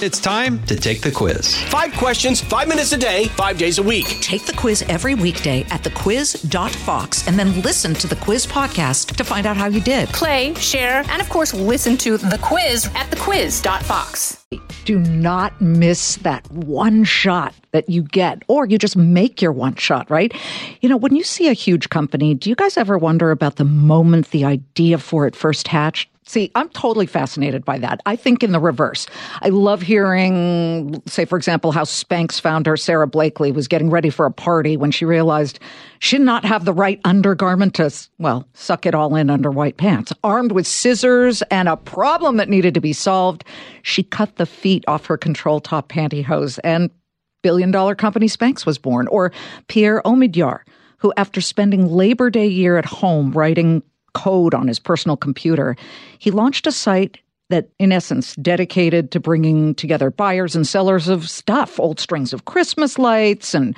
It's time to take the quiz. Five questions, five minutes a day, five days a week. Take the quiz every weekday at thequiz.fox and then listen to the quiz podcast to find out how you did. Play, share, and of course, listen to the quiz at thequiz.fox. Do not miss that one shot that you get, or you just make your one shot, right? You know, when you see a huge company, do you guys ever wonder about the moment the idea for it first hatched? See, I'm totally fascinated by that. I think in the reverse. I love hearing, say, for example, how Spanx founder Sara Blakely was getting ready for a party when she realized she did not have the right undergarment to, well, suck it all in under white pants. Armed with scissors and a problem that needed to be solved, she cut the feet off her control top pantyhose and billion dollar company Spanx was born. Or Pierre Omidyar, who after spending Labor Day year at home writing code on his personal computer, he launched a site that, in essence, dedicated to bringing together buyers and sellers of stuff, old strings of Christmas lights and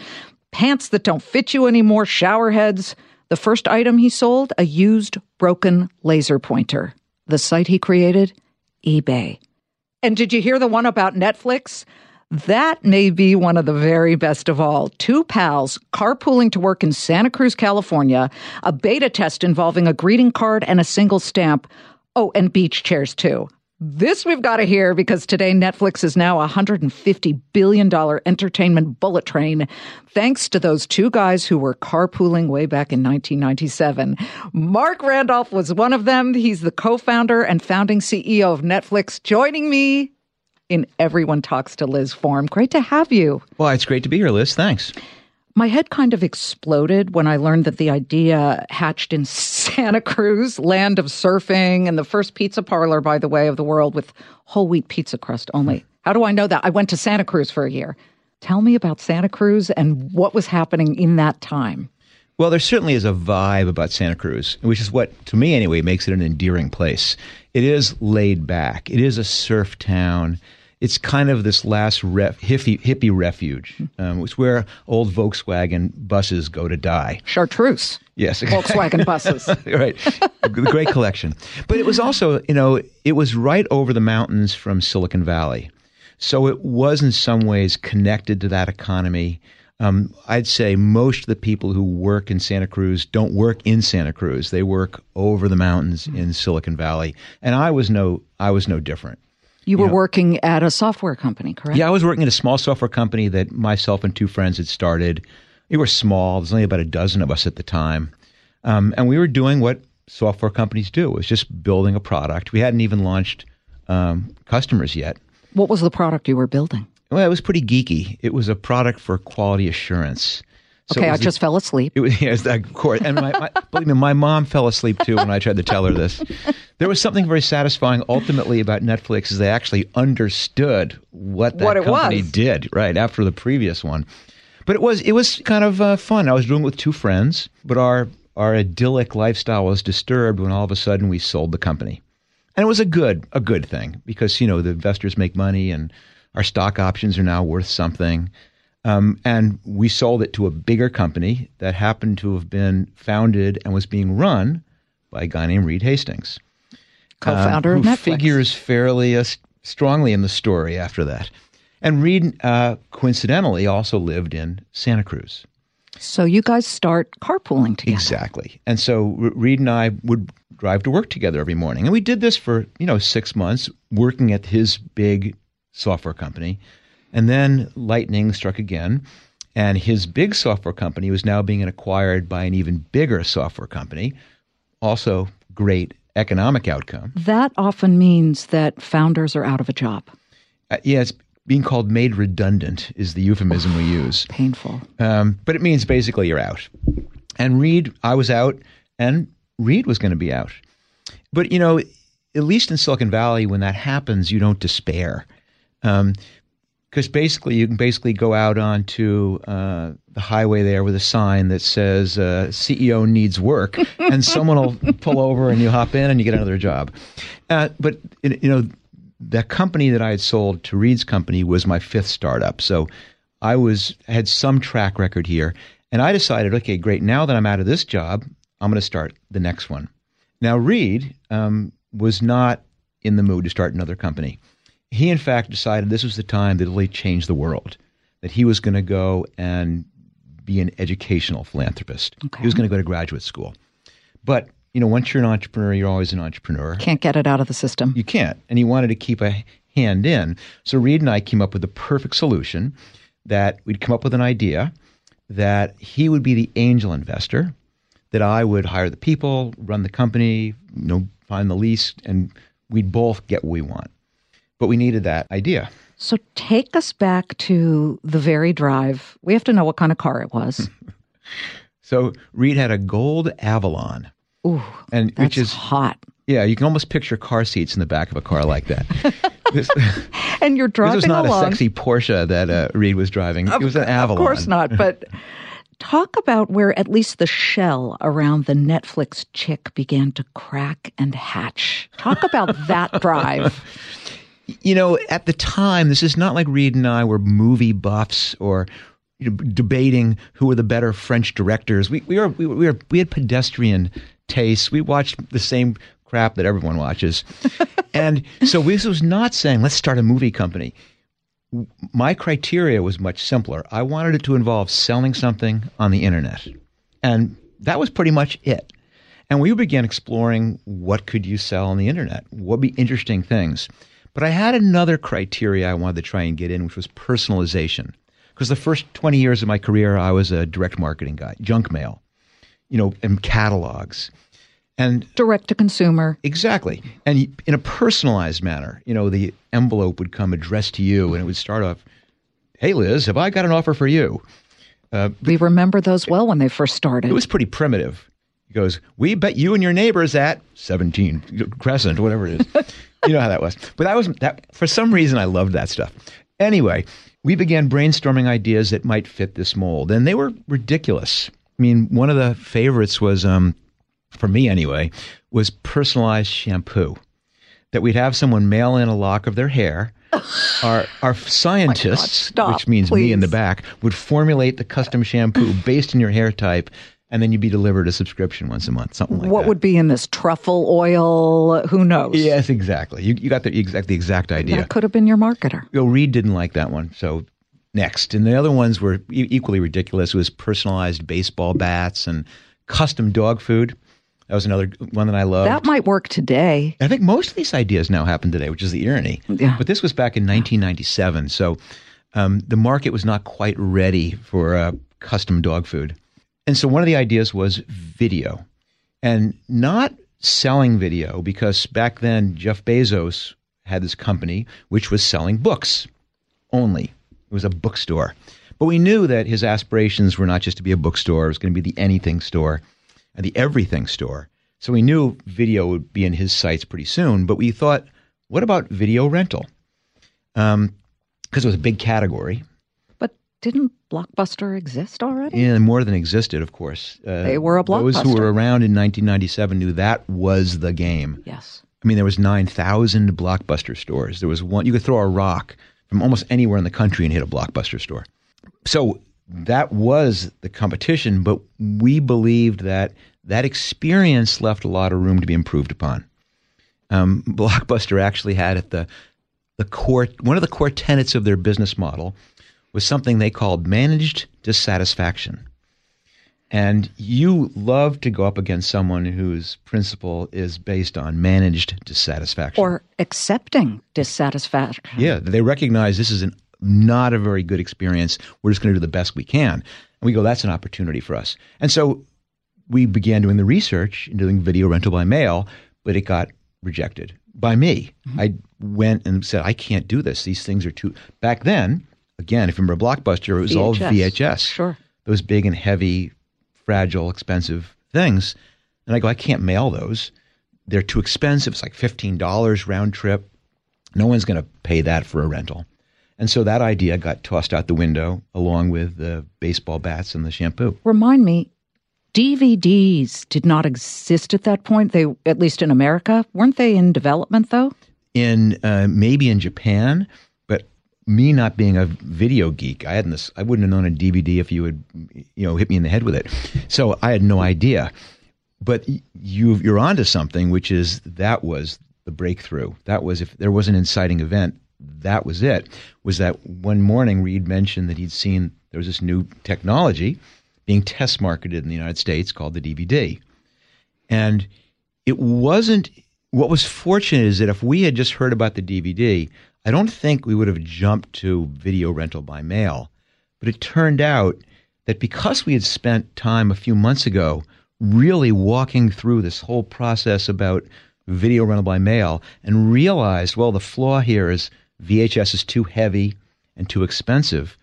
pants that don't fit you anymore, shower heads. The first item he sold, a used broken laser pointer. The site he created, eBay. And did you hear the one about Netflix? That may be one of the very best of all. Two pals carpooling to work in Santa Cruz, California, a beta test involving a greeting card and a single stamp. Oh, and beach chairs too. This we've got to hear because today Netflix is now a $150 billion entertainment bullet train, thanks to those two guys who were carpooling way back in 1997. Marc Randolph was one of them. He's the co founder and founding CEO of Netflix. Joining me in Everyone Talks to Liz form. Great to have you. Well, it's great to be here, Liz. Thanks. My head kind of exploded when I learned that the idea hatched in Santa Cruz, land of surfing, and the first pizza parlor, by the way, of the world with whole wheat pizza crust only. How do I know that? I went to Santa Cruz for a year. Tell me about Santa Cruz and what was happening in that time. Well, there certainly is a vibe about Santa Cruz, which is what, to me anyway, makes it an endearing place. It is laid back. It is a surf town it's kind of this last ref, hippie, hippie refuge. Um, it's where old Volkswagen buses go to die. Chartreuse. Yes, Volkswagen buses. right, great collection. But it was also, you know, it was right over the mountains from Silicon Valley, so it was in some ways connected to that economy. Um, I'd say most of the people who work in Santa Cruz don't work in Santa Cruz; they work over the mountains in Silicon Valley, and I was no, I was no different. You were working at a software company, correct? Yeah, I was working at a small software company that myself and two friends had started. We were small. There's only about a dozen of us at the time. Um, and we were doing what software companies do. It was just building a product. We hadn't even launched um, customers yet. What was the product you were building? Well, it was pretty geeky. It was a product for quality assurance. So okay, I just fell asleep. It was, yes, of course. And my, my, believe me, my mom fell asleep too when I tried to tell her this. There was something very satisfying ultimately about Netflix is they actually understood what that what company was. did right after the previous one. But it was it was kind of uh, fun. I was doing it with two friends, but our our idyllic lifestyle was disturbed when all of a sudden we sold the company, and it was a good a good thing because you know the investors make money and our stock options are now worth something. Um, and we sold it to a bigger company that happened to have been founded and was being run by a guy named Reed Hastings, co-founder um, who of Netflix. figures fairly uh, strongly in the story after that. And Reed, uh, coincidentally, also lived in Santa Cruz. So you guys start carpooling together. Exactly. And so Reed and I would drive to work together every morning. And we did this for, you know, six months, working at his big software company. And then lightning struck again, and his big software company was now being acquired by an even bigger software company. Also, great economic outcome. That often means that founders are out of a job. Uh, yeah, being called made redundant is the euphemism we use. Painful. Um, but it means basically you're out. And Reed, I was out, and Reed was going to be out. But, you know, at least in Silicon Valley, when that happens, you don't despair. Um, because basically you can basically go out onto uh, the highway there with a sign that says uh, CEO needs work, and someone will pull over and you hop in and you get another job. Uh, but you know, the company that I had sold to Reed's company was my fifth startup, so I was had some track record here, and I decided, okay, great. Now that I'm out of this job, I'm going to start the next one. Now Reed um, was not in the mood to start another company he in fact decided this was the time that really changed the world. That he was going to go and be an educational philanthropist. Okay. He was going to go to graduate school. But you know, once you're an entrepreneur, you're always an entrepreneur. Can't get it out of the system. You can't. And he wanted to keep a hand in. So Reed and I came up with the perfect solution that we'd come up with an idea that he would be the angel investor, that I would hire the people, run the company, you know, find the lease, and we'd both get what we want. But we needed that idea. So take us back to the very drive. We have to know what kind of car it was. So Reed had a gold Avalon. Ooh, and that's which is hot. yeah, you can almost picture car seats in the back of a car like that. this, And you're driving. this was not along. a sexy Porsche that uh, Reed was driving. it was an Avalon. Of course not. But talk about where at least the shell around the Netflix chick began to crack and hatch. Talk about that drive. You know, at the time, this is not like Reed and I were movie buffs or you know, debating who were the better French directors. We we were we, were, we, were, we had pedestrian tastes. We watched the same crap that everyone watches, and so this was not saying let's start a movie company. My criteria was much simpler. I wanted it to involve selling something on the internet, and that was pretty much it. And we began exploring what could you sell on the internet? What would be interesting things? But I had another criteria I wanted to try and get in, which was personalization. Because the first 20 years of my career, I was a direct marketing guy, junk mail, you know, and catalogs. And Direct to consumer. exactly. And in a personalized manner, you know, the envelope would come addressed to you and it would start off, Hey, Liz, have I got an offer for you? Uh, we remember those well when they first started. It was pretty primitive. He goes, "We bet you and your neighbors at 17 Crescent, whatever it is." you know how that was. But that was that. For some reason, I loved that stuff. Anyway, we began brainstorming ideas that might fit this mold, and they were ridiculous. I mean, one of the favorites was, um, for me anyway, was personalized shampoo. That we'd have someone mail in a lock of their hair. Our our scientists, stop, which means me in the back, would formulate the custom shampoo based on your hair type, and then you'd be delivered a subscription once a month, something like what that. What would be in this truffle oil? Who knows? Yes, exactly. You, you got the exact the exact idea. That could have been your marketer. You know, Reed didn't like that one, so next. And the other ones were e- equally ridiculous. It was personalized baseball bats and custom dog food. That was another one that I loved. That might work today. I think most of these ideas now happen today, which is the irony. Yeah. But this was back in 1997, so um, the market was not quite ready for uh, custom dog food. And so one of the ideas was video, and not selling video because back then Jeff Bezos had this company which was selling books only. It was a bookstore. But we knew that his aspirations were not just to be a bookstore, it was going to be the anything store and the everything store. So we knew video would be in his sights pretty soon, but we thought, what about video rental? Um, because it was a big category. Didn't Blockbuster exist already? Yeah, more than existed, of course. Uh, They were a blockbuster. Those who were around in 1997 knew that was the game. Yes. I mean, there was 9,000 Blockbuster stores. There was one, you could throw a rock from almost anywhere in the country and hit a Blockbuster store. So that was the competition, but we believed that that experience left a lot of room to be improved upon. Um, Blockbuster actually had at the the core one of the core tenets of their business model was something they called managed dissatisfaction. And you love to go up against someone whose principle is based on managed dissatisfaction. Or accepting dissatisfaction. yeah, they recognize this is an, not a very good experience. We're just going to do the best we can. And we go, that's an opportunity for us. And so we began doing the research and doing video rental by mail, but it got rejected by me. Mm-hmm. I went and said, I can't do this. These things are too. Back then, again, if you remember Blockbuster, it was all VHS. VHS. Sure. Those big and heavy, fragile, expensive things. And I go, I can't mail those. They're too expensive. It's like $15 round trip. No one's going to pay that for a rental. And so that idea got tossed out the window along with the baseball bats and the shampoo. Remind me, DVDs did not exist at that point. They, at least in America, weren't they in development though? in uh, maybe in Japan, me not being a video geek, I hadn't this. I wouldn't have known a DVD if you had, you know, hit me in the head with it. So I had no idea. But you you're onto something, which is that was the breakthrough. That was if there was an inciting event, that was it. Was that one morning Reed mentioned that he'd seen there was this new technology being test marketed in the United States called the DVD. And it wasn't what was fortunate is that if we had just heard about the DVD, I don't think we would have jumped to video rental by mail. But it turned out that because we had spent time a few months ago really walking through this whole process about video rental by mail and realized, well, the flaw here is VHS is too heavy and too expensive.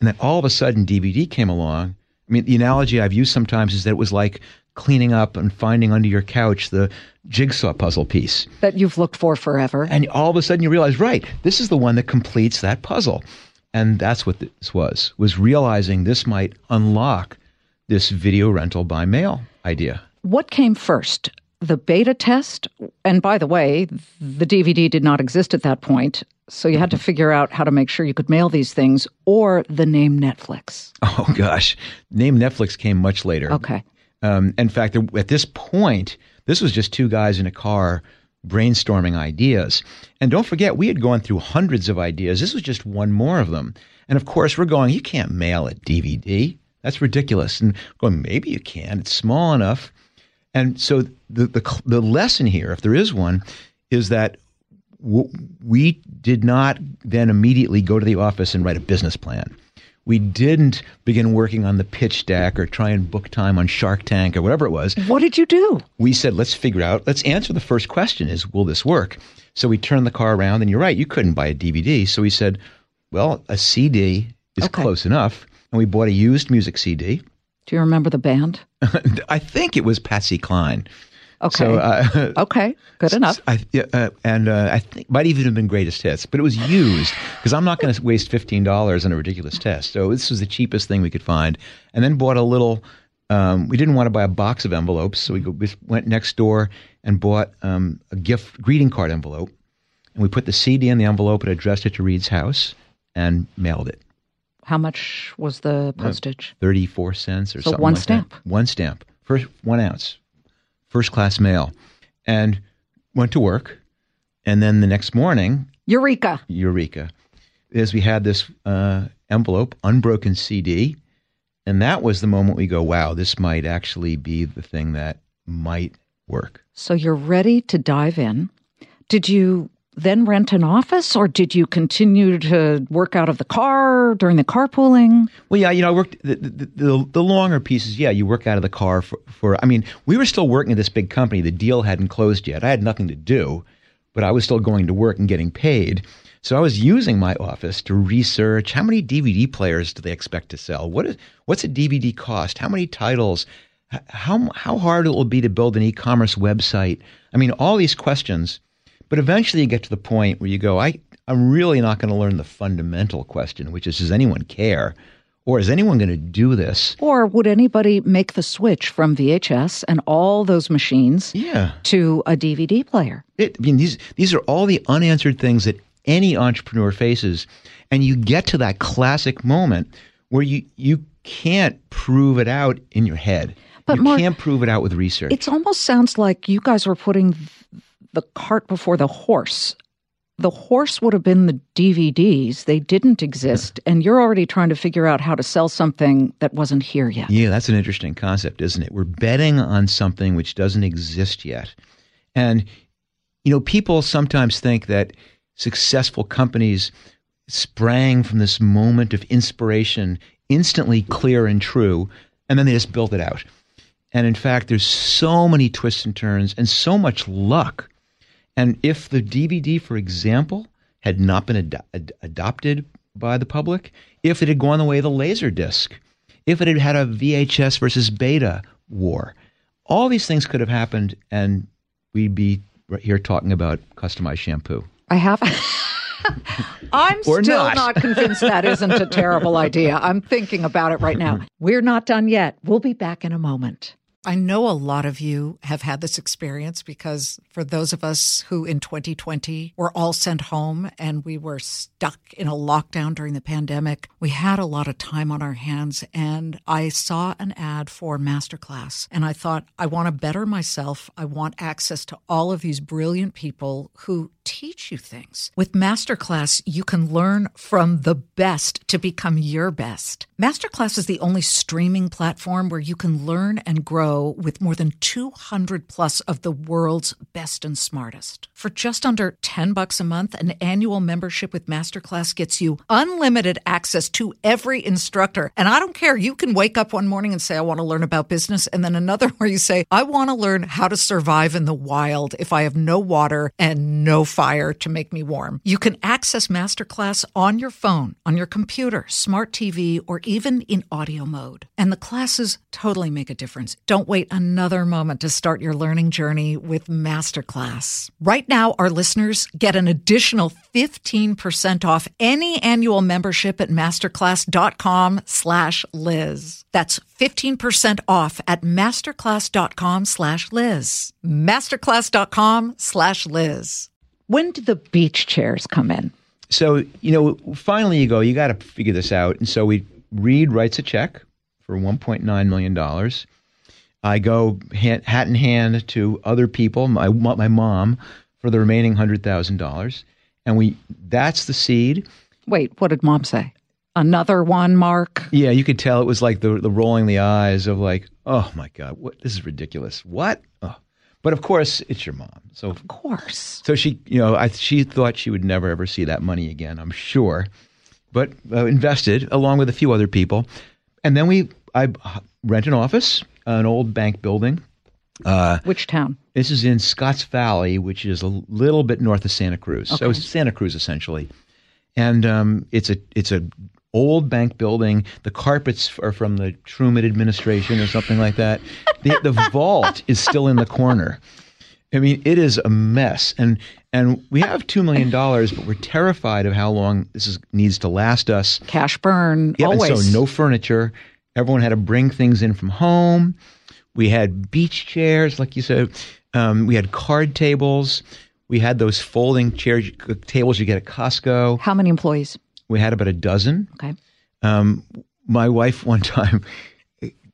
And then all of a sudden DVD came along. I mean, the analogy I've used sometimes is that it was like cleaning up and finding under your couch the jigsaw puzzle piece that you've looked for forever. And all of a sudden you realize, right, this is the one that completes that puzzle. And that's what this was, was realizing this might unlock this video rental by mail idea. What came first? The beta test? And by the way, the DVD did not exist at that point. So you had to figure out how to make sure you could mail these things or the name Netflix. Oh, gosh. Name Netflix came much later. Okay. Um, in fact, at this point, this was just two guys in a car brainstorming ideas. And don't forget, we had gone through hundreds of ideas. This was just one more of them. And of course, we're going, you can't mail a DVD. That's ridiculous. And going, maybe you can. It's small enough. And so the, the, the lesson here, if there is one, is that w- we did not then immediately go to the office and write a business plan we didn't begin working on the pitch deck or try and book time on Shark Tank or whatever it was. What did you do? We said, let's figure out, let's answer the first question is, will this work? So we turned the car around, and you're right, you couldn't buy a DVD. So we said, well, a CD is okay. close enough. And we bought a used music CD. Do you remember the band? I think it was Patsy Cline. Okay. So, uh, okay. Good enough. I, uh, and uh, I think might even have been greatest hits, but it was used because I'm not going to waste fifteen dollars on a ridiculous test. So this was the cheapest thing we could find, and then bought a little. Um, we didn't want to buy a box of envelopes, so we, go, we went next door and bought um, a gift greeting card envelope, and we put the CD in the envelope and addressed it to Reed's house and mailed it. How much was the postage? Uh, Thirty-four cents or something. so something. one like stamp. That. One stamp. First one ounce first class mail, and went to work. And then the next morning, Eureka! Eureka! Is we had this uh, envelope, unbroken CD, and that was the moment we go, wow, this might actually be the thing that might work. So you're ready to dive in. Did you then rent an office or did you continue to work out of the car during the carpooling? Well, yeah, you know, I worked the, the, the, the, longer pieces. Yeah, you work out of the car for, for, I mean, we were still working at this big company. The deal hadn't closed yet. I had nothing to do, but I was still going to work and getting paid. So I was using my office to research how many DVD players do they expect to sell? What is, what's a DVD cost? How many titles? How, how hard it will be to build an e-commerce website? I mean, all these questions but eventually you get to the point where you go, I, I'm really not going to learn the fundamental question, which is, does anyone care? Or is anyone going to do this? Or would anybody make the switch from VHS and all those machines yeah. to a DVD player? It, I mean, these, these are all the unanswered things that any entrepreneur faces. And you get to that classic moment where you, you can't prove it out in your head. But you Marc, can't prove it out with research. It almost sounds like you guys were putting the cart before the horse. The horse would have been the DVDs. They didn't exist. And you're already trying to figure out how to sell something that wasn't here yet. Yeah, that's an interesting concept, isn't it? We're betting on something which doesn't exist yet. And, you know, people sometimes think that successful companies sprang from this moment of inspiration, instantly clear and true, and then they just built it out. And in fact, there's so many twists and turns and so much luck and if the DVD, for example, had not been ad- ad- adopted by the public, if it had gone the way of the laser disc, if it had had a VHS versus beta war, all these things could have happened, and we'd be right here talking about customized shampoo. I have. I'm still not. not convinced that isn't a terrible idea. I'm thinking about it right now. We're not done yet. We'll be back in a moment. I know a lot of you have had this experience because for those of us who in 2020 were all sent home and we were stuck in a lockdown during the pandemic, we had a lot of time on our hands. And I saw an ad for Masterclass and I thought, I want to better myself. I want access to all of these brilliant people who teach you things. With Masterclass, you can learn from the best to become your best. Masterclass is the only streaming platform where you can learn and grow with more than 200 plus of the world's best and smartest. For just under 10 bucks a month, an annual membership with Masterclass gets you unlimited access to every instructor. And I don't care, you can wake up one morning and say, I want to learn about business, and then another where you say, I want to learn how to survive in the wild if I have no water and no fire to make me warm. You can access Masterclass on your phone, on your computer, smart TV, or even in audio mode. And the classes totally make a difference. Don't wait another moment to start your learning journey with Masterclass. Right now, our listeners get an additional 15% off any annual membership at masterclass.com slash Liz. That's 15% off at masterclass.com slash Liz. Masterclass.com slash Liz. When did the beach chairs come in? So, you know, finally you go, you got to figure this out. And so we, Reed writes a check for $1.9 million. I go hand, hat in hand to other people, my, my mom, for the remaining $100,000. And we, that's the seed. Wait, what did mom say? Another one, Marc? Yeah, you could tell it was like the, the rolling the eyes of like, oh my God, what, this is ridiculous. What? Oh. But of course, it's your mom. So of course. So she, you know, I, she thought she would never ever see that money again. I'm sure, but uh, invested along with a few other people, and then we, I rent an office, an old bank building. Uh, Which town? This is in Scotts Valley, which is a little bit north of Santa Cruz. Okay. So it's Santa Cruz essentially, and um, it's a it's a old bank building. The carpets are from the Truman administration or something like that. The, the vault is still in the corner. I mean, it is a mess, and and we have two million dollars, but we're terrified of how long this is, needs to last us. Cash burn, yeah, always. And so no furniture. Everyone had to bring things in from home. We had beach chairs, like you said. Um, we had card tables. We had those folding chairs, tables you get at Costco. How many employees? We had about a dozen. Okay. Um, my wife one time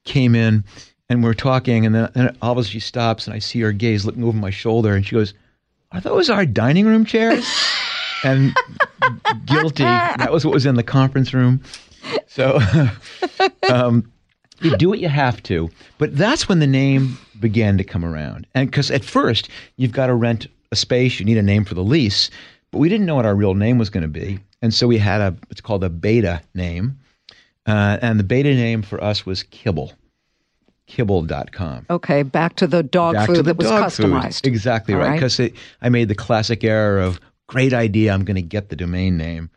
came in and we're talking, and then and all of a sudden she stops, and I see her gaze looking over my shoulder, and she goes, "Are those our dining room chairs?" and guilty. That was what was in the conference room. So, um, you do what you have to, but that's when the name began to come around. And because at first you've got to rent a space, you need a name for the lease, but we didn't know what our real name was going to be. And so we had a, it's called a beta name. Uh, and the beta name for us was Kibble. Kibble.com. Okay, back to the dog back food the that was customized. Food. Exactly right. Because right. I made the classic error of great idea, I'm going to get the domain name.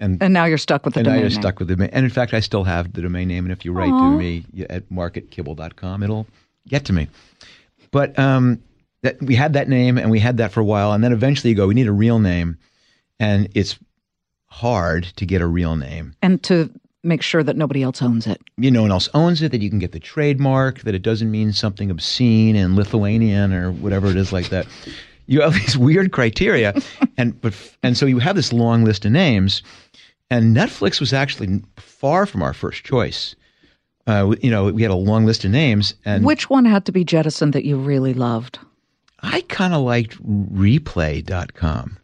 And, and now you're stuck with the and domain now you're name. stuck with the domain. And in fact, I still have the domain name. And if you write Aww. to me at marketkibble.com, it'll get to me. But um, that, we had that name and we had that for a while. And then eventually you go, we need a real name. And it's hard to get a real name. And to make sure that nobody else owns it. You know, no one else owns it, that you can get the trademark, that it doesn't mean something obscene and Lithuanian or whatever it is like that. You have these weird criteria, and but and so you have this long list of names, and Netflix was actually far from our first choice. Uh, you know, we had a long list of names, and which one had to be jettisoned that you really loved? I kind of liked Replay.com.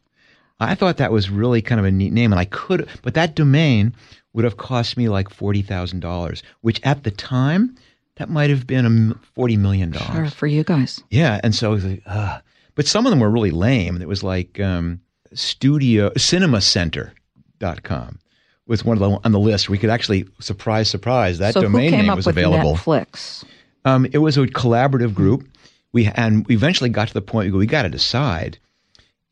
I thought that was really kind of a neat name, and I could, but that domain would have cost me like forty thousand dollars, which at the time that might have been a forty million dollars. Sure, for you guys. Yeah, and so like, uh, but some of them were really lame. It was like um, studio cinemacenter.com was one of the on the list. We could actually surprise, surprise that so domain name up was with available. Netflix. Um, it was a collaborative group. We and we eventually got to the point we go, we got to decide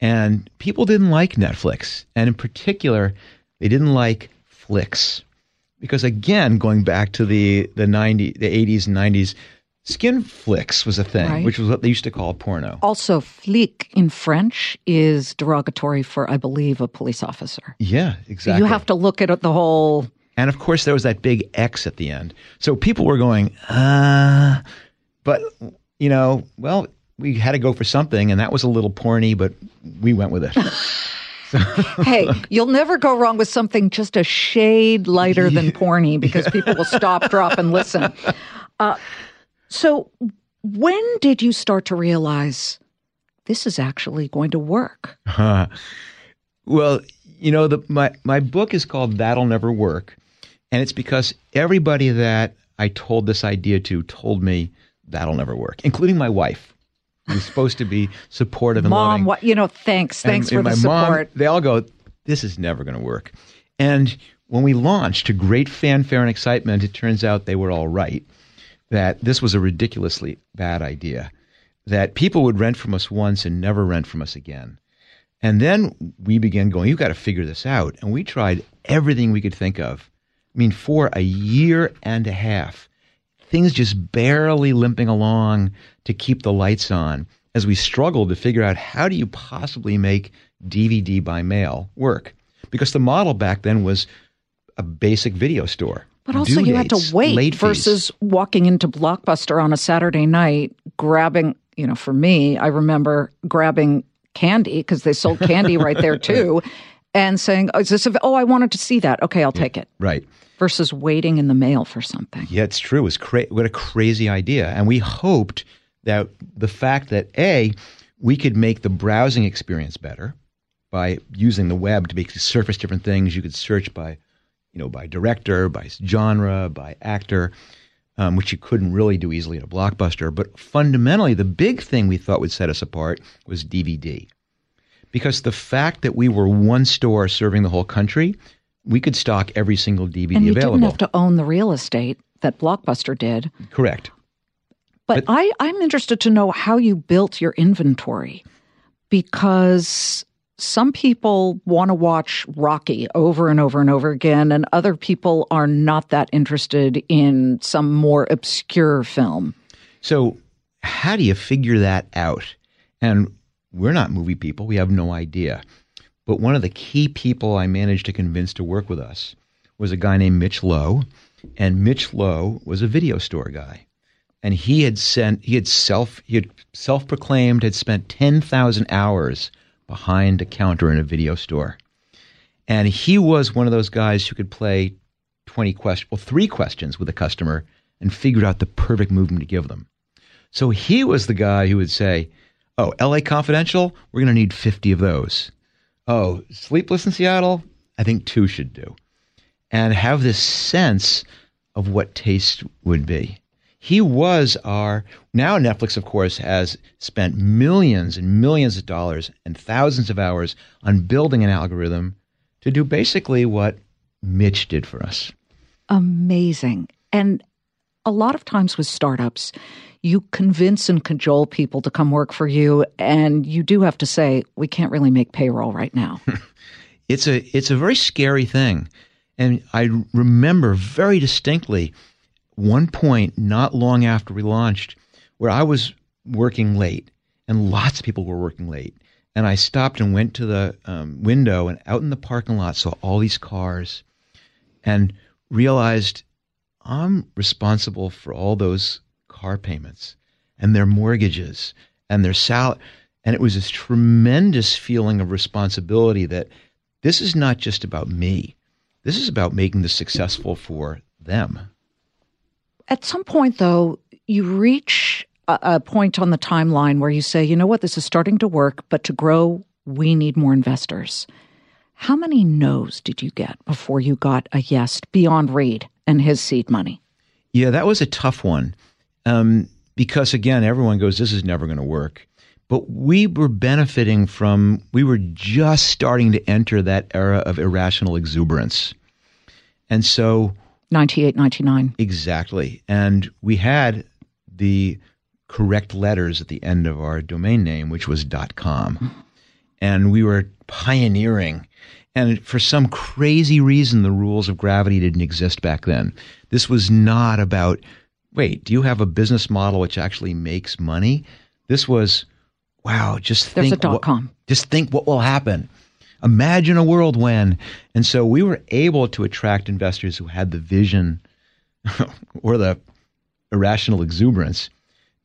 and people didn't like Netflix. And in particular, they didn't like flicks. Because again, going back to the, the 90, the 80s and 90s, skin flicks was a thing, right. which was what they used to call porno. Also, flic in French is derogatory for, I believe, a police officer. Yeah, exactly. You have to look at the whole. And of course, there was that big X at the end. So people were going, uh, but, you know, well, we had to go for something, and that was a little porny, but we went with it. hey, you'll never go wrong with something just a shade lighter than porny because people will stop, drop, and listen. Uh, so, when did you start to realize this is actually going to work? Uh, well, you know, the, my, my book is called That'll Never Work. And it's because everybody that I told this idea to told me that'll never work, including my wife, who's supposed to be supportive and Mom, loving. what you know, thanks. Thanks and, for and the support. Mom, they all go, this is never going to work. And when we launched to great fanfare and excitement, it turns out they were all right, that this was a ridiculously bad idea, that people would rent from us once and never rent from us again. And then we began going, you've got to figure this out. And we tried everything we could think of. I mean, for a year and a half, things just barely limping along to keep the lights on as we struggled to figure out how do you possibly make DVD by mail work? Because the model back then was a basic video store. But also, you had to wait fees. versus walking into Blockbuster on a Saturday night, grabbing, you know, for me, I remember grabbing candy because they sold candy right there too, and saying, oh, is this, a, oh, I wanted to see that. Okay, I'll take it. Right. Versus waiting in the mail for something. Yeah, it's true. It was cra- what a crazy idea. And we hoped that the fact that A, we could make the browsing experience better by using the web to make surface different things. You could search by, you know, by director, by genre, by actor, um, which you couldn't really do easily in a blockbuster. But fundamentally, the big thing we thought would set us apart was DVD. Because the fact that we were one store serving the whole country, we could stock every single DVD and you available. didn't have to own the real estate that Blockbuster did. Correct. But, I, I'm interested to know how you built your inventory because some people want to watch Rocky over and over and over again, and other people are not that interested in some more obscure film. So, how do you figure that out? And we're not movie people, we have no idea. But one of the key people I managed to convince to work with us was a guy named Mitch Lowe. And Mitch Lowe was a video store guy. And he had sent he had self he had self proclaimed had spent ten thousand hours behind a counter in a video store. And he was one of those guys who could play twenty questions well, three questions with a customer and figured out the perfect movement to give them. So he was the guy who would say, Oh, LA Confidential, we're going to need 50 of those. Oh, Sleepless in Seattle, I think two should do. And have this sense of what taste would be. He was our, now Netflix, of course, has spent millions and millions of dollars and thousands of hours on building an algorithm to do basically what Mitch did for us. Amazing. And a lot of times with startups, you convince and cajole people to come work for you, and you do have to say, we can't really make payroll right now. it's a it's a very scary thing. And I remember very distinctly one point not long after we launched where I was working late and lots of people were working late. And I stopped and went to the um, window and out in the parking lot saw all these cars and realized I'm responsible for all those car payments and their mortgages and their salary. and it was this tremendous feeling of responsibility that this is not just about me. This is about making this successful for them. At some point, though, you reach a, point on the timeline where you say, you know what, this is starting to work, but to grow, we need more investors. How many no's did you get before you got a yes beyond Reed and his seed money? Yeah, that was a tough one. Um, because again, everyone goes, this is never going to work. But we were benefiting from, we were just starting to enter that era of irrational exuberance. And so, 98, 99. exactly. And we had the correct letters at the end of our domain name, which was .com. And we were pioneering. And for some crazy reason, the rules of gravity didn't exist back then. This was not about, wait, do you have a business model which actually makes money? This was, wow, just There's think a dot what- com. just think what will happen. Imagine a world when. And so we were able to attract investors who had the vision or the irrational exuberance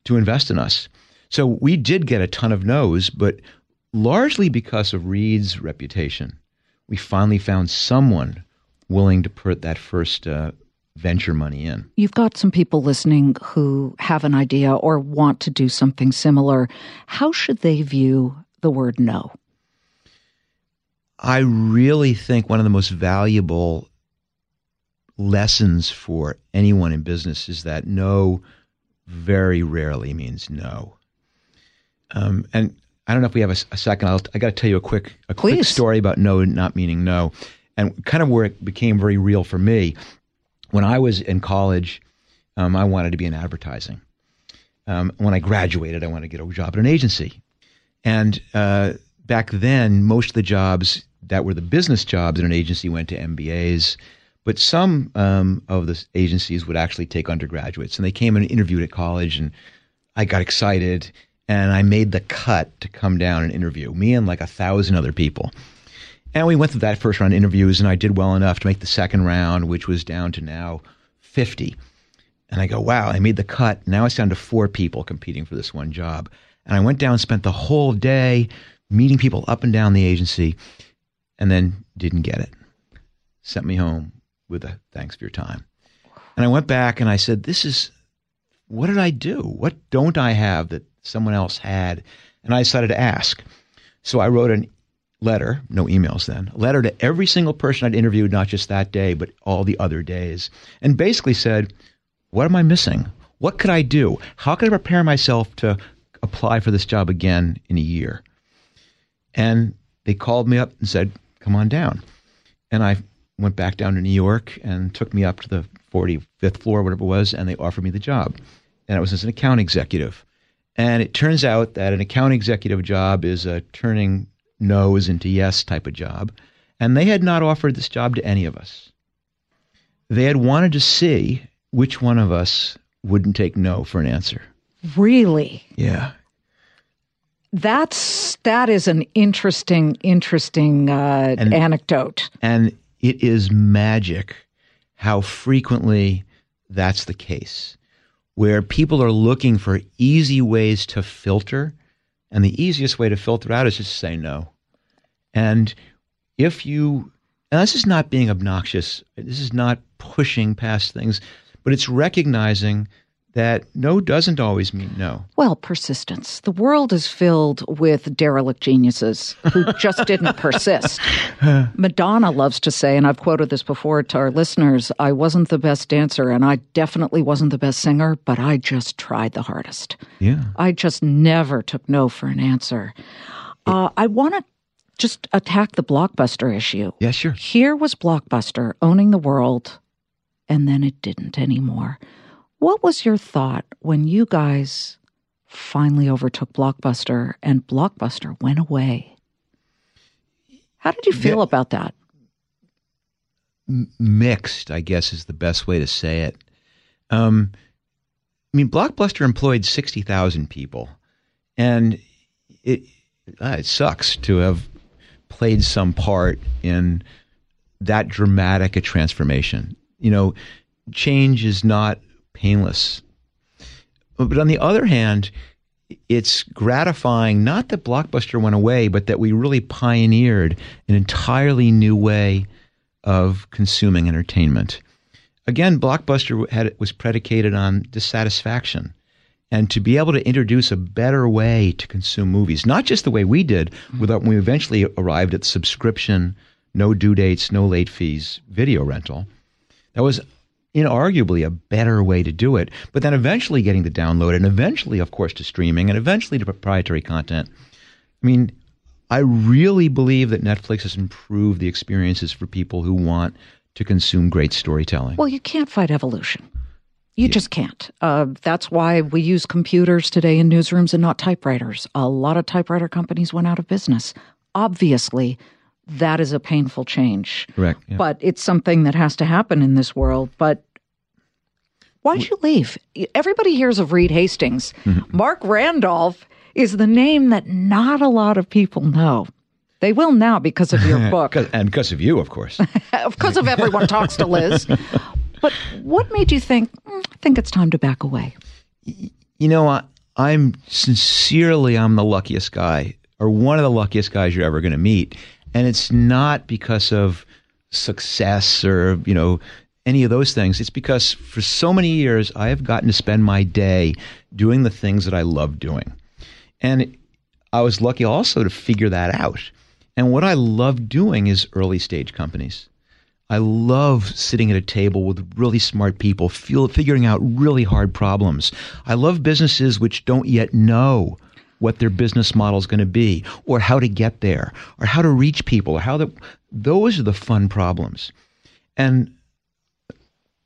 to invest in us. So we did get a ton of no's, but largely because of Reed's reputation, we finally found someone willing to put that first uh, venture money in. You've got some people listening who have an idea or want to do something similar. How should they view the word no? I really think one of the most valuable lessons for anyone in business is that no very rarely means no. Um, and I don't know if we have a, a second. I'll, I got to tell you a quick a quick Please. story about no not meaning no, and kind of where it became very real for me. When I was in college, um, I wanted to be in advertising. Um, when I graduated, I wanted to get a job at an agency, and uh, back then, most of the jobs that were the business jobs in an agency went to MBAs. But some um, of the agencies would actually take undergraduates, and they came and interviewed at college, and I got excited, and I made the cut to come down and interview me and like a thousand other people. And we went through that first round of interviews, and I did well enough to make the second round, which was down to now 50. And I go, wow, I made the cut. Now it's down to four people competing for this one job. And I went down and spent the whole day meeting people up and down the agency, and then didn't get it. Sent me home with a thanks for your time. And I went back and I said, This is what did I do? What don't I have that someone else had? And I decided to ask. So I wrote a letter, no emails then, a letter to every single person I'd interviewed, not just that day, but all the other days, and basically said, What am I missing? What could I do? How could I prepare myself to apply for this job again in a year? And they called me up and said, Come on down. And I went back down to New York and took me up to the 45th floor, whatever it was, and they offered me the job. And it was as an account executive. And it turns out that an account executive job is a turning no's into yes type of job. And they had not offered this job to any of us. They had wanted to see which one of us wouldn't take no for an answer. Really? Yeah. That's that is an interesting, interesting uh, And- anecdote. And it is magic how frequently that's the case, where people are looking for easy ways to filter. And the easiest way to filter out is just to say no. And if you, and this is not being obnoxious, this is not pushing past things, but it's recognizing that no doesn't always mean no. Well, persistence. The world is filled with derelict geniuses who just didn't persist. Madonna loves to say, and I've quoted this before to our listeners I wasn't the best dancer and I definitely wasn't the best singer, but I just tried the hardest. Yeah. I just never took no for an answer. Uh, I want to just attack the blockbuster issue. Yeah, sure. Here was Blockbuster owning the world, and then it didn't anymore. What was your thought when you guys finally overtook Blockbuster and Blockbuster went away? How did you feel Yeah. about that? mixed, I guess is the best way to say it. Um, I mean, Blockbuster employed 60,000 people, and it, uh, it sucks to have played some part in that dramatic a transformation. You know, change is not painless. But on the other hand, it's gratifying not that Blockbuster went away, but that we really pioneered an entirely new way of consuming entertainment. Again, Blockbuster had was predicated on dissatisfaction. And to be able to introduce a better way to consume movies, not just the way we did, mm-hmm. without when we eventually arrived at subscription, no due dates, no late fees, video rental, that was inarguably a better way to do it. But then eventually getting to download and eventually, of course, to streaming and eventually to proprietary content. I mean, I really believe that Netflix has improved the experiences for people who want to consume great storytelling. Well, you can't fight evolution. You just can't. Uh, that's why we use computers today in newsrooms and not typewriters. A lot of typewriter companies went out of business. Obviously, that is a painful change. Correct. yeah. But it's something that has to happen in this world. But why'd you leave? Everybody hears of Reed Hastings. Mm-hmm. Marc Randolph is the name that not a lot of people know. They will now because of your book. and because of you, of course. because of everyone talks to Liz. But what made you think? "Mm, I think it's time to back away. you know, I, I'm sincerely, I'm the luckiest guy, or one of the luckiest guys you're ever going to meet, and it's not because of success or you know any of those things. It's because for so many years I have gotten to spend my day doing the things that I love doing. And I was lucky also to figure that out. And what I love doing is early stage companies. I love sitting at a table with really smart people, feel, figuring out really hard problems. I love businesses which don't yet know what their business model is going to be, or how to get there, or how to reach people, or how the, those are the fun problems. And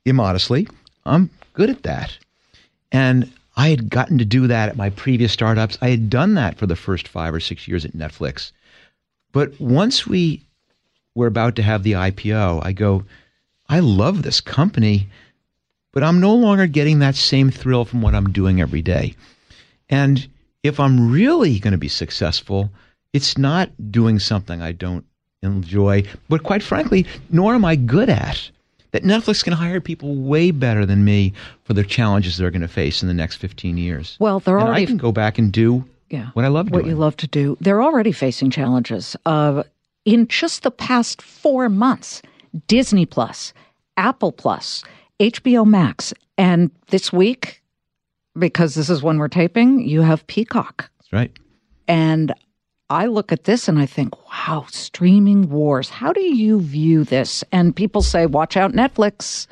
immodestly, I'm good at that. And I had gotten to do that at my previous startups. I had done that for the first five or six years at Netflix. But once we were about to have the IPO, I go, I love this company, but I'm no longer getting that same thrill from what I'm doing every day. And if I'm really going to be successful, it's not doing something I don't enjoy, but quite frankly, nor am I good at. That Netflix can hire people way better than me for the challenges they're going to face in the next 15 years. Well, they're and already I can go back and do yeah, what I love what doing. you love to do. They're already facing challenges. Uh, in just the past four months, Disney Plus, Apple Plus, HBO Max, and this week, because this is when we're taping, you have Peacock. That's right. And I look at this and I think, wow, streaming wars. How do you view this? And people say, watch out, Netflix.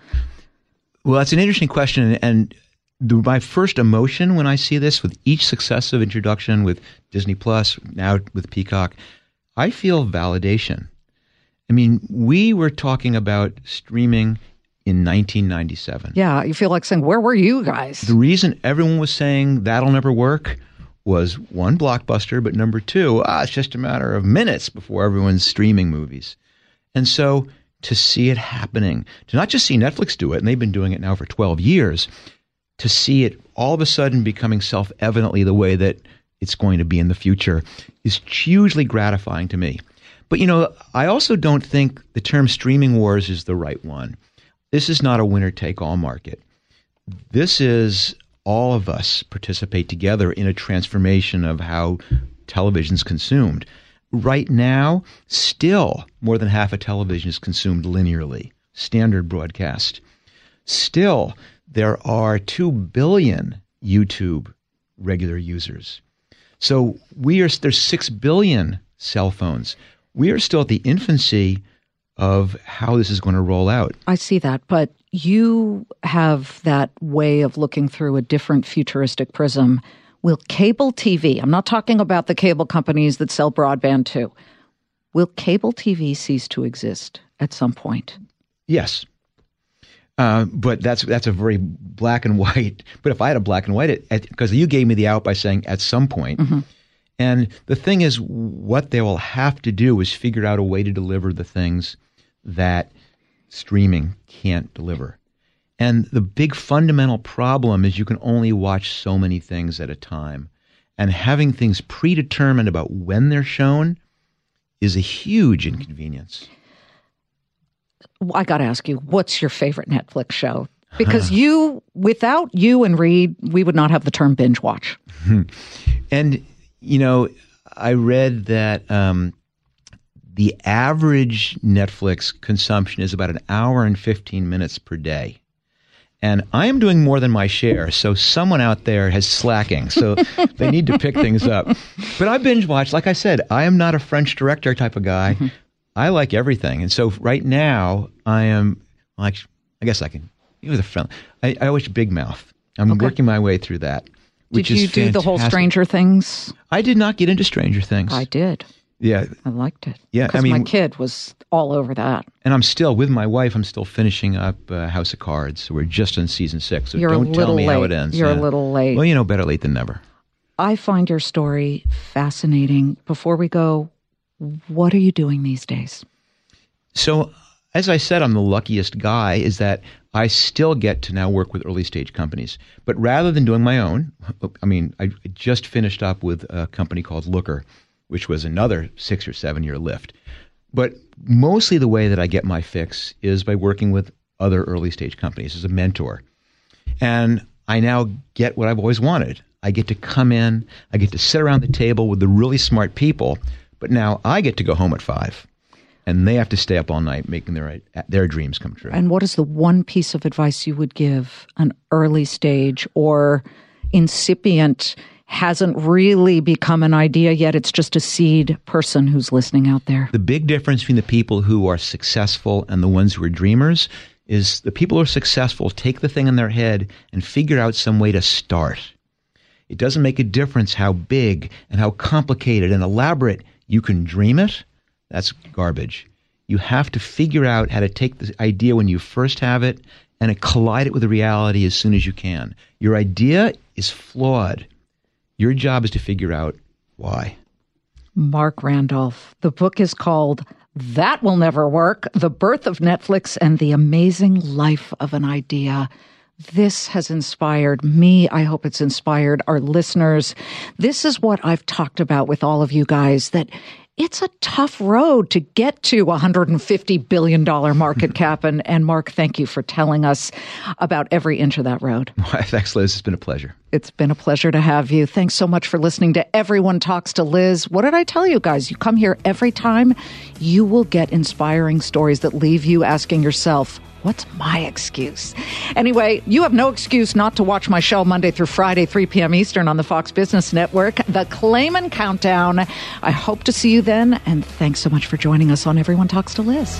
Well, that's an interesting question. And the, my first emotion when I see this with each successive introduction with Disney Plus, now with Peacock, I feel validation. I mean, we were talking about streaming in 1997. Yeah, you feel like saying, where were you guys? The reason everyone was saying that'll never work was one blockbuster, but number two, ah, it's just a matter of minutes before everyone's streaming movies. And so to see it happening, to not just see Netflix do it, and they've been doing it now for 12 years, to see it all of a sudden becoming self evidently the way that it's going to be in the future is hugely gratifying to me. But you know, I also don't think the term streaming wars is the right one. This is not a winner take all market. This is all of us participate together in a transformation of how television's consumed. Right now, still more than half of television is consumed linearly, standard broadcast. Still, there are 2 billion YouTube regular users. So we are there's 6 billion cell phones. We are still at the infancy of how this is going to roll out. I see that, but you have that way of looking through a different futuristic prism. Will cable TV, I'm not talking about the cable companies that sell broadband too, will cable TV cease to exist at some point? Yes. Uh, but that's that's a very black and white. But if I had a black and white, because you gave me the out by saying at some point, Mm-hmm. and the thing is, what they will have to do is figure out a way to deliver the things that streaming can't deliver. And the big fundamental problem is you can only watch so many things at a time. And having things predetermined about when they're shown is a huge inconvenience. I got to ask you, what's your favorite Netflix show? Because you, without you and Reed, we would not have the term binge watch. And, you know, I read that um, the average Netflix consumption is about an hour and 15 minutes per day. And I am doing more than my share. So someone out there has slacking. So they need to pick things up. But I binge watch. Like I said, I am not a French director type of guy. Mm-hmm. I like everything. And so right now, I am like, I guess I can, you know, the friend. I, I watch Big Mouth. I'm Okay. working my way through that. Which Did you do the whole. Stranger Things? I did not get into Stranger Things. I did. Yeah, I liked it. Yeah, I because my kid was all over that. and I'm still with my wife. I'm still finishing up uh, House of Cards. We're just in season six. So You're a don't tell little me how late. it ends. You're a little late. Well, you know, better late than never. I find your story fascinating. Before we go, what are you doing these days? So, as I said, I'm the luckiest guy. Is that I still get to now work with early stage companies, but rather than doing my own, I mean, I just finished up with a company called Looker, which was another six or seven year lift. But mostly the way that I get my fix is by working with other early stage companies as a mentor. And I now get what I've always wanted. I get to come in, I get to sit around the table with the really smart people, but now I get to go home at five. and they have to stay up all night making their their dreams come true. And what is the one piece of advice you would give an early stage or incipient hasn't really become an idea yet it's just a seed person who's listening out there? The big difference between the people who are successful and the ones who are dreamers is the people who are successful take the thing in their head and figure out some way to start. It doesn't make a difference how big and how complicated and elaborate you can dream it that's garbage. You have to figure out how to take the idea when you first have it and collide it with the reality as soon as you can. Your idea is flawed. Your job is to figure out why. Marc Randolph. The book is called That Will Never Work The Birth of Netflix and the Amazing Life of an Idea. This has inspired me. I hope it's inspired our listeners. This is what I've talked about with all of you guys that it's a tough road to get to $150 billion market cap. And, and Marc, thank you for telling us about every inch of that road. Thanks, Liz. It's been a pleasure. It's been a pleasure to have you. Thanks so much for listening to Everyone Talks to Liz. What did I tell you guys? You come here every time, you will get inspiring stories that leave you asking yourself, What's my excuse? Anyway, you have no excuse not to watch my show Monday through Friday, 3 p.m. Eastern on the Fox Business Network, The Claman Countdown. I hope to see you then, and thanks so much for joining us on Everyone Talks to Liz.